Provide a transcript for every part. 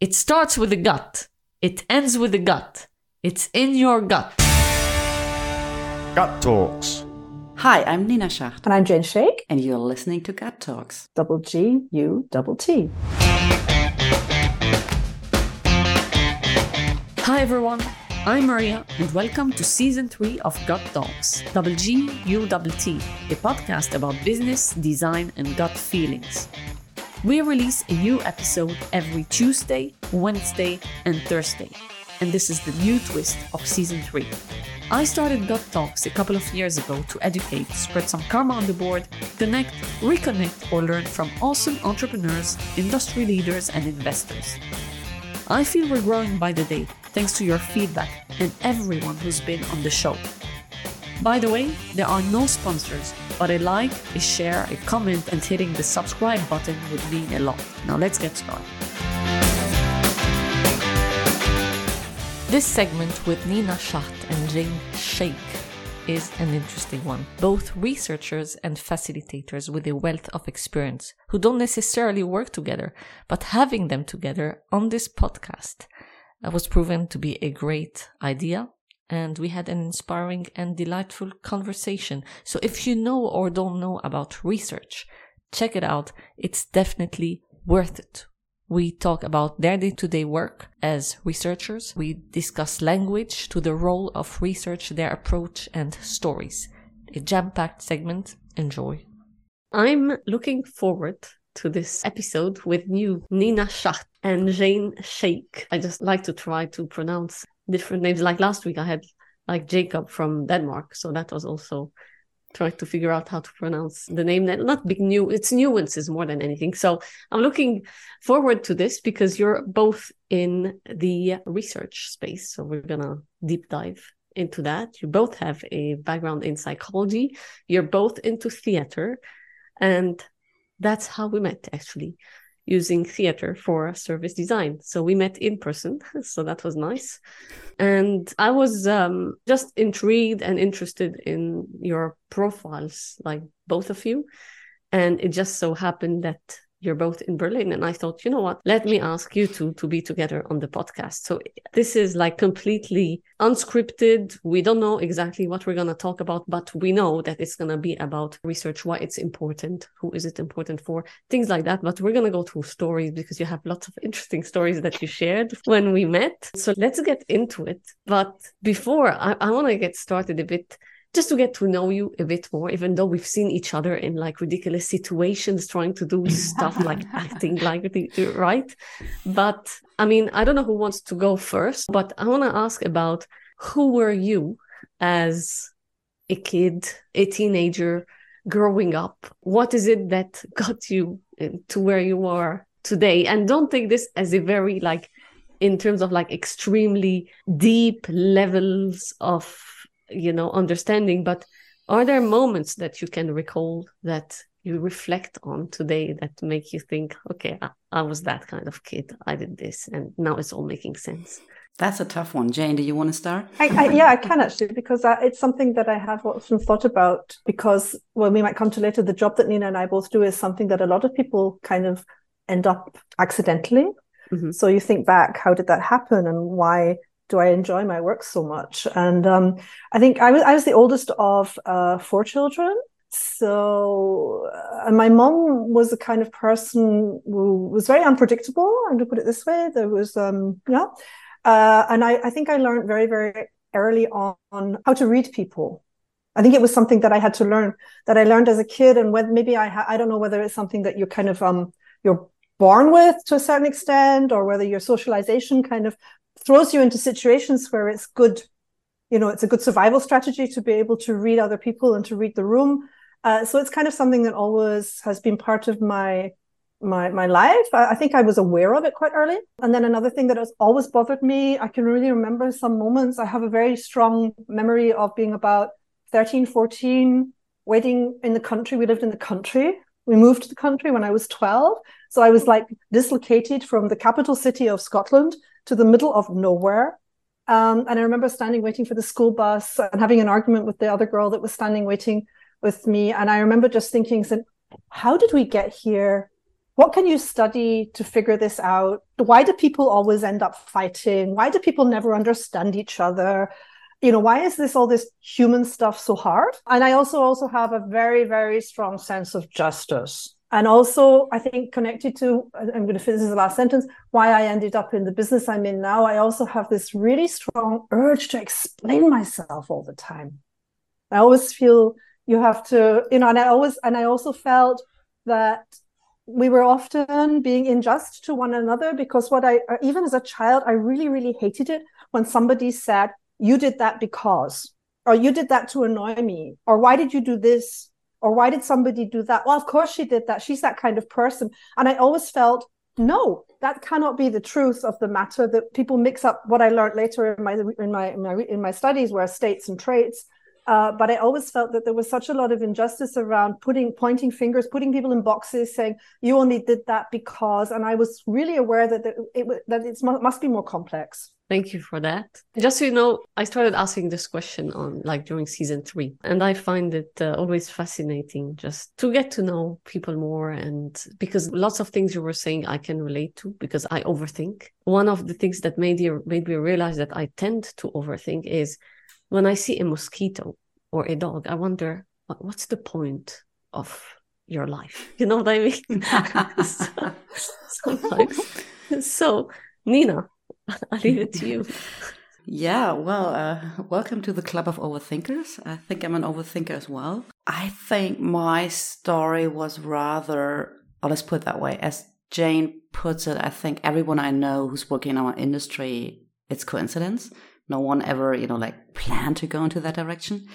It starts with the gut. It ends with the gut. It's in your gut. Gut Talks. Hi, I'm Nina Schacht. And I'm Jane Schek. And you're listening to Gut Talks. Double G U double T. Hi everyone, I'm Maria, and welcome to season three of Gut Talks, double G U double T, a podcast about business, design, and gut feelings. We release a new episode every Tuesday, Wednesday, and Thursday. And this is the new twist of season 3. I started Gut Talks a couple of years ago to educate, spread some karma on the board, connect, reconnect, or learn from awesome entrepreneurs, industry leaders, and investors. I feel we're growing by the day thanks to your feedback and everyone who's been on the show. By the way, there are no sponsors, but a like, a share, a comment, and hitting the subscribe button would mean a lot. Now let's get started. This segment with Nina Schacht and Jane Schek is an interesting one. Both researchers and facilitators with a wealth of experience who don't necessarily work together, but having them together on this podcast uh, was proven to be a great idea and we had an inspiring and delightful conversation. So if you know or don't know about research, check it out. It's definitely worth it. We talk about their day to day work as researchers. We discuss language to the role of research, their approach and stories. A jam packed segment. Enjoy. I'm looking forward to this episode with you, Nina Schacht and Jane Schek. I just like to try to pronounce different names. Like last week, I had like Jacob from Denmark, so that was also trying to figure out how to pronounce the name. Not big new, it's nuances more than anything. So I'm looking forward to this because you're both in the research space. So we're gonna deep dive into that. You both have a background in psychology. You're both into theater, and that's how we met actually using theater for service design. So we met in person. So that was nice. And I was um, just intrigued and interested in your profiles, like both of you. And it just so happened that you're both in Berlin. And I thought, you know what? Let me ask you two to be together on the podcast. So this is like completely unscripted. We don't know exactly what we're going to talk about, but we know that it's going to be about research, why it's important, who is it important for, things like that. But we're going to go through stories because you have lots of interesting stories that you shared when we met. So let's get into it. But before I, I want to get started a bit just to get to know you a bit more, even though we've seen each other in like ridiculous situations trying to do stuff like acting like right. But I mean, I don't know who wants to go first, but I want to ask about who were you as a kid, a teenager growing up? What is it that got you uh, to where you are today? And don't take this as a very like, in terms of like extremely deep levels of you know understanding but are there moments that you can recall that you reflect on today that make you think okay I, I, was that kind of kid. I did this and now it's all making sense. That's a tough one. Jane do you want to start? I, I, yeah i can actually because I, it's something that i have often thought about because well we might come to later the job that nina and i both do is something that a lot of people kind of end up accidentally. Mm-hmm. so you think back how did that happen and why do I enjoy my work so much? And um, I think I was I was the oldest of uh, four children. So uh, my mom was the kind of person who was very unpredictable. I'm going to put it this way. There was um, yeah, uh, and I, I think I learned very very early on, how to read people. I think it was something that I had to learn that I learned as a kid, and maybe I ha- I don't know whether it's something that you're kind of um you're born with to a certain extent, or whether your socialization kind of throws you into situations where it's good you know it's a good survival strategy to be able to read other people and to read the room. Uh, so it's kind of something that always has been part of my my my life. I, I, think i was aware of it quite early. And then another thing that has always bothered me i can really remember some moments. I have a very strong memory of being about 13 14 waiting in the country. We lived in the country. We moved to the country when i was 12 so i was like dislocated from the capital city of scotland to the middle of nowhere. Um, and I remember standing waiting for the school bus and having an argument with the other girl that was standing waiting with me. And I remember just thinking, said, how did we get here? what can you study to figure this out? Why do people always end up fighting? Why do people never understand each other? You know, why is this all this human stuff so hard? And I also also have a very, very strong sense of justice. And also, I think connected to, I'm going to finish the last sentence, why I ended up in the business I'm in now. I also have this really strong urge to explain myself all the time. I always feel you have to, you know, and I always, and I also felt that we were often being unjust to one another because what I, even as a child, I really, really hated it when somebody said, you did that because, or you did that to annoy me, or why did you do this? Or why did somebody do that? Well, of course she did that. She's that kind of person. And I always felt, no, that cannot be the truth of the matter. That people mix up what I learned later in my in my in my, in my studies were states and traits uh, but I always felt that there was such a lot of injustice around putting pointing fingers, putting people in boxes, saying you only did that because. And I was really aware that it, it that it must be more complex. Thank you for that. Just so you know, I started asking this question on like during season three, and I find it uh, always fascinating just to get to know people more. And because lots of things you were saying I can relate to because I overthink. One of the things that made you made me realize that I tend to overthink is when I see a mosquito or a dog, I wonder what's the point of your life? You know what I mean? so, so, Nina, I'll leave it to you. Yeah, well, uh, welcome to the club of overthinkers. I think I'm an overthinker as well. I think my story was rather, oh, let's put it that way. As Jane puts it, I think everyone I know who's working in our industry, it's coincidence no one ever, you know, like planned to go into that direction.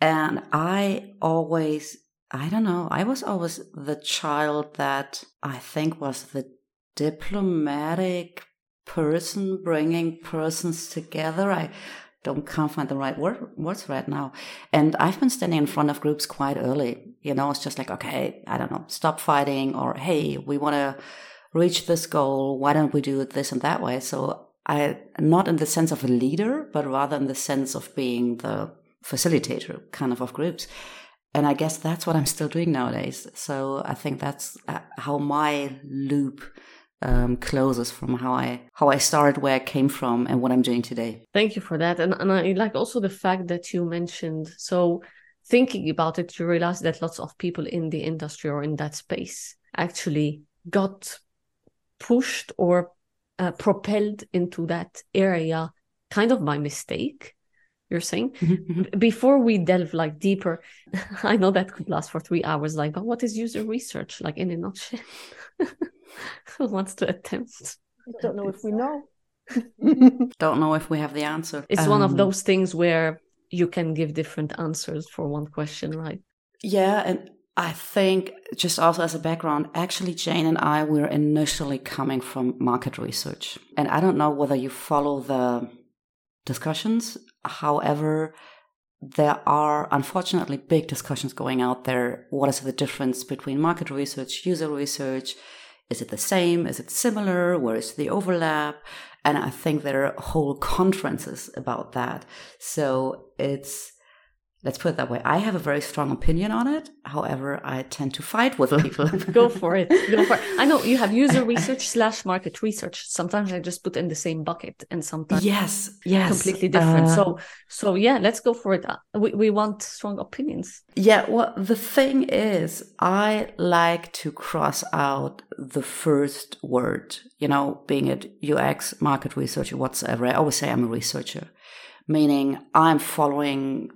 And I always, I don't know, I was always the child that I think was the diplomatic person bringing persons together. I don't can't find the right word, words right now. And I've been standing in front of groups quite early. You know, it's just like, okay, I don't know, stop fighting or, hey, we want to reach this goal. Why don't we do it this and that way? So I not in the sense of a leader, but rather in the sense of being the facilitator kind of of groups. And I guess that's what I'm still doing nowadays. So I think that's uh, how my loop um, closes from how I how I started, where I came from, and what I'm doing today. Thank you for that, and and I like also the fact that you mentioned. So thinking about it, you realize that lots of people in the industry or in that space actually got pushed or uh, propelled into that area kind of by mistake you're saying mm-hmm, mm-hmm. before we delve like deeper i know that could last for three hours like but what is user research like in a nutshell who wants to attempt i don't know if we know don't know if we have the answer it's um, one of um, those things where you can give different answers for one question right yeah and I think, just also as a background, actually, Jane and I were initially coming from market research. And I don't know whether you follow the discussions. However, there are unfortunately big discussions going out there. What is the difference between market research, user research? Is it the same? Is it similar? Where is the overlap? And I think there are whole conferences about that. So it's, let's put it that way. I have a very strong opinion on it. However, I tend to fight with people. Go for it. Go for it. I know you have user research slash market research. Sometimes I just put in the same bucket, and sometimes yes, yes, completely different. Uh, so, so yeah, let's go for it. We we want strong opinions. Yeah. Well, the thing is, I like to cross out the first word. You know, being it UX, market research, or whatsoever. I always say I'm a researcher, meaning I'm following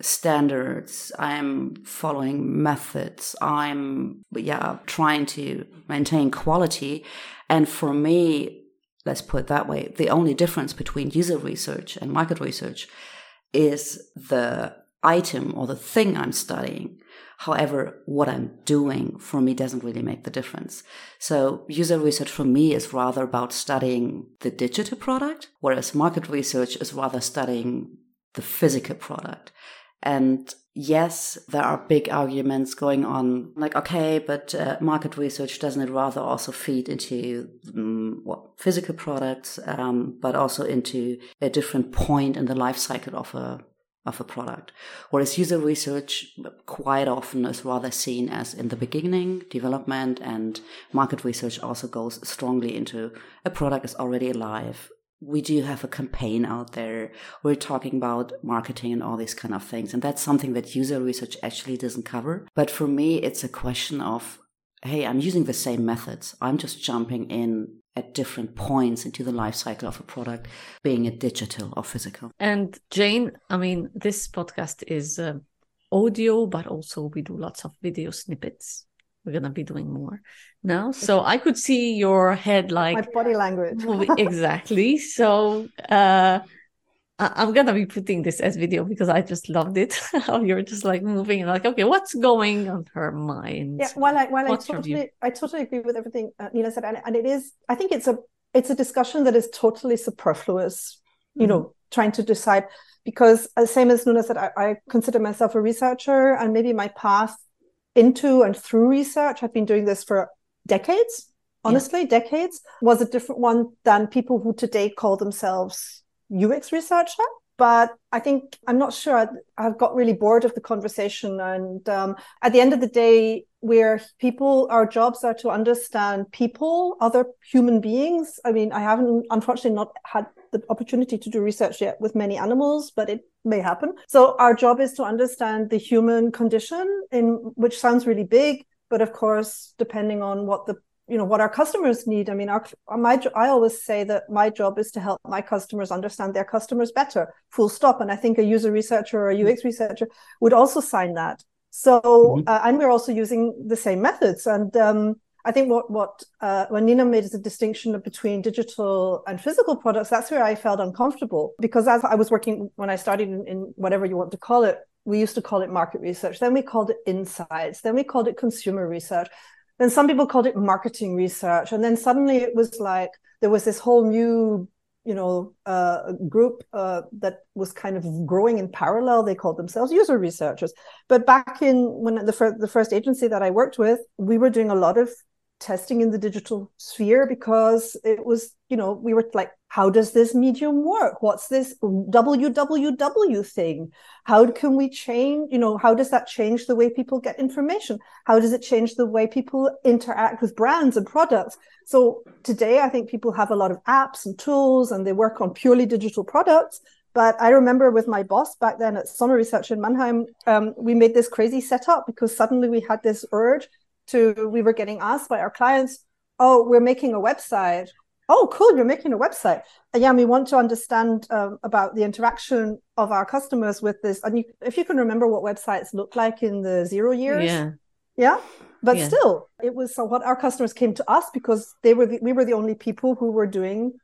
standards. I'm following methods. I'm yeah trying to maintain quality. And for me let's put it that way the only difference between user research and market research is the item or the thing i'm studying. However what i'm doing for me doesn't really make the difference. So user research for me is rather about studying the digital product whereas market research is rather studying the physical product and yes, there are big arguments going on, like, okay, but uh, market research doesn't it rather also feed into um, what physical products, um, but also into a different point in the life cycle of a of a product. Whereas user research quite often is rather seen as in the beginning, development and market research also goes strongly into a product is already alive. We do have a campaign out there. We're talking about marketing and all these kind of things. And that's something that user research actually doesn't cover. But for me, it's a question of, hey, I'm using the same methods. I'm just jumping in at different points into the life cycle of a product, being it digital or physical. And Jane, I mean, this podcast is uh, audio, but also we do lots of video snippets. We're gonna be doing more now, so I could see your head like my body language exactly. So uh, I- am gonna be putting this as video because I just loved it. How you're just like moving and like, okay, what's going on her mind? Yeah, while I while I totally I totally agree with everything uh, Nina said, and, and it is I think it's a it's a discussion that is totally superfluous. You mm-hmm. know, trying to decide because uh, same as Nina said, I, I consider myself a researcher, and maybe my path into and through research, I've been doing this for decades. Honestly, yeah. decades was a different one than people who today call themselves UX researcher. But I think I'm not sure. I've got really bored of the conversation. And um, at the end of the day, where people, our jobs are to understand people, other human beings. I mean, I haven't, unfortunately, not had the opportunity to do research yet with many animals, but it may happen. So our job is to understand the human condition, in which sounds really big, but of course, depending on what the you know what our customers need i mean our my i always say that my job is to help my customers understand their customers better full stop and i think a user researcher or a ux researcher would also sign that so mm-hmm. uh, and we're also using the same methods. And um, i think what what uh, when nina made is a distinction between digital and physical products that's where i felt uncomfortable. Because as i was working when i started in, in whatever you want to call it we used to call it market research. Then we called it insights. Then we called it consumer research. Then some people called it marketing research. And then suddenly it was like there was this whole new you know uh, group uh, that was kind of growing in parallel they called themselves user researchers. But back in when the, fir- the first agency that i worked with we were doing a lot of testing in the digital sphere because it was you know we were like how does this medium work? What's this www thing? How can we change you know how does that change the way people get information? How does it change the way people interact with brands and products? So today i think people have a lot of apps and tools and they work on purely digital products. But I remember with my boss back then at Summer Research in Mannheim, um, we made this crazy setup because suddenly we had this urge to we were getting asked by our clients, "Oh, we're making a website. Oh, cool, you're making a website. And yeah, we want to understand um, about the interaction of our customers with this. And you, if you can remember what websites looked like in the zero years, yeah, yeah. But yeah. still, it was so what our customers came to us because they were the, we were the only people who were doing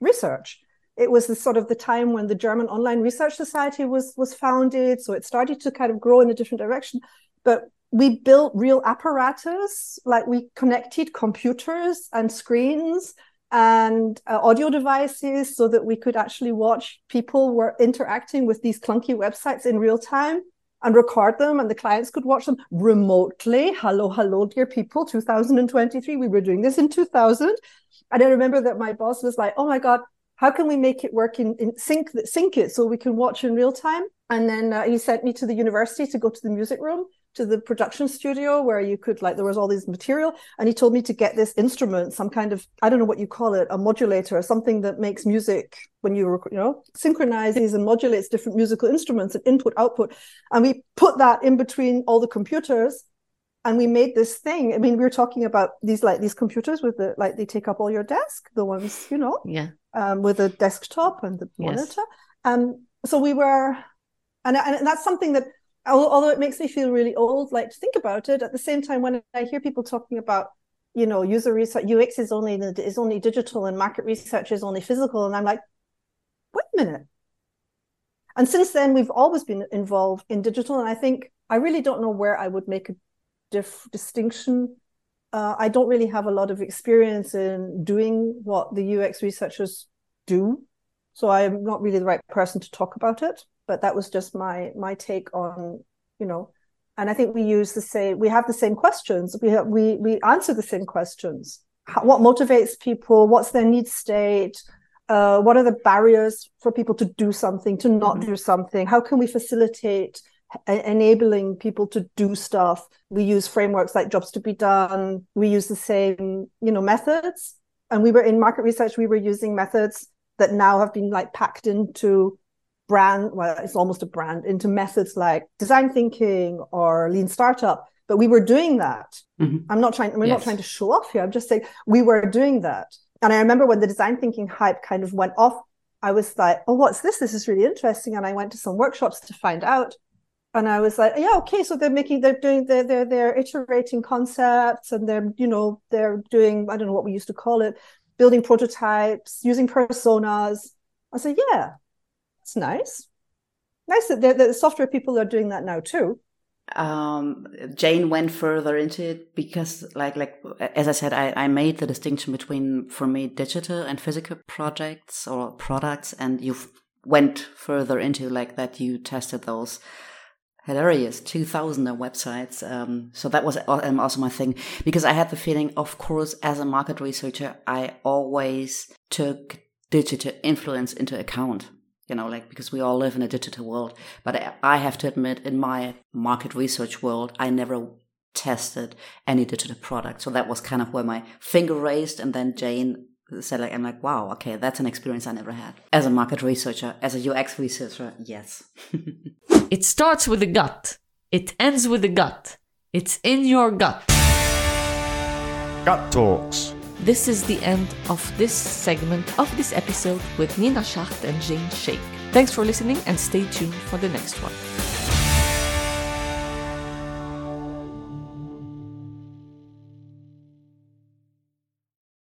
research. It was the sort of the time when the German Online Research Society was was founded, so it started to kind of grow in a different direction. But we built real apparatus, like we connected computers and screens and uh, audio devices so that we could actually watch people were interacting with these clunky websites in real time and record them and the clients could watch them remotely. Hello hello dear people. 2023 we were doing this in 2000 and i remember that my boss was like oh my god how can we make it work in, in sync sync it so we can watch in real time? And then uh, he sent me to the university to go to the music room to the production studio where you could like there was all these material and he told me to get this instrument some kind of i don't know what you call it a modulator or something that makes music when you you know synchronizes and modulates different musical instruments and input output. And we put that in between all the computers and we made this thing. I mean we were talking about these like these computers with the like they take up all your desk the ones you know yeah. um, with a desktop and the monitor. And um, so we were and, and that's something that although it makes me feel really old like to think about it at the same time when i hear people talking about you know user research ux is only is only digital and market research is only physical and i'm like wait a minute. And since then we've always been involved in digital and i think i really don't know where i would make a diff- distinction. Uh, i don't really have a lot of experience in doing what the ux researchers do so i'm not really the right person to talk about it but that was just my my take on you know and i think we use the same we have the same questions we have, we we answer the same questions How, what motivates people what's their need state uh, what are the barriers for people to do something, to not mm-hmm. do something? How can we facilitate enabling people to do stuff? We use frameworks like Jobs to be Done. We use the same, you know, methods. And we were in market research. We were using methods that now have been like packed into brand. Well, it's almost a brand into methods like design thinking or lean startup. But we were doing that. Mm-hmm. I'm not trying. We're yes. not trying to show off here. I'm just saying we were doing that. And I remember when the design thinking hype kind of went off, I was like, oh, what's this? This is really interesting. And I went to some workshops to find out. And I was like, yeah, okay. So they're making, they're doing, they're, they're, they're iterating concepts and they're, you know, they're doing, I don't know what we used to call it, building prototypes, using personas. I said, yeah, nice. Nice that the software people are doing that now too um, Jane went further into it because, like, like as I said, I, I made the distinction between, for me, digital and physical projects or products, and you went further into like that. You tested those hilarious 2000 websites. Um, so that was um, also my thing because I had the feeling, of course, as a market researcher, I always took digital influence into account you know, like because we all live in a digital world. But I have to admit, in my market research world, I never tested any digital product. So that was kind of where my finger raised. And then Jane said, like, I'm like, wow, okay, that's an experience I never had. As a market researcher, as a UX researcher, yes. it starts with the gut. It ends with the gut. It's in your gut. Gut Talks. This is the end of this segment of this episode with Nina Schacht and Jane Schek. Thanks for listening and stay tuned for the next one.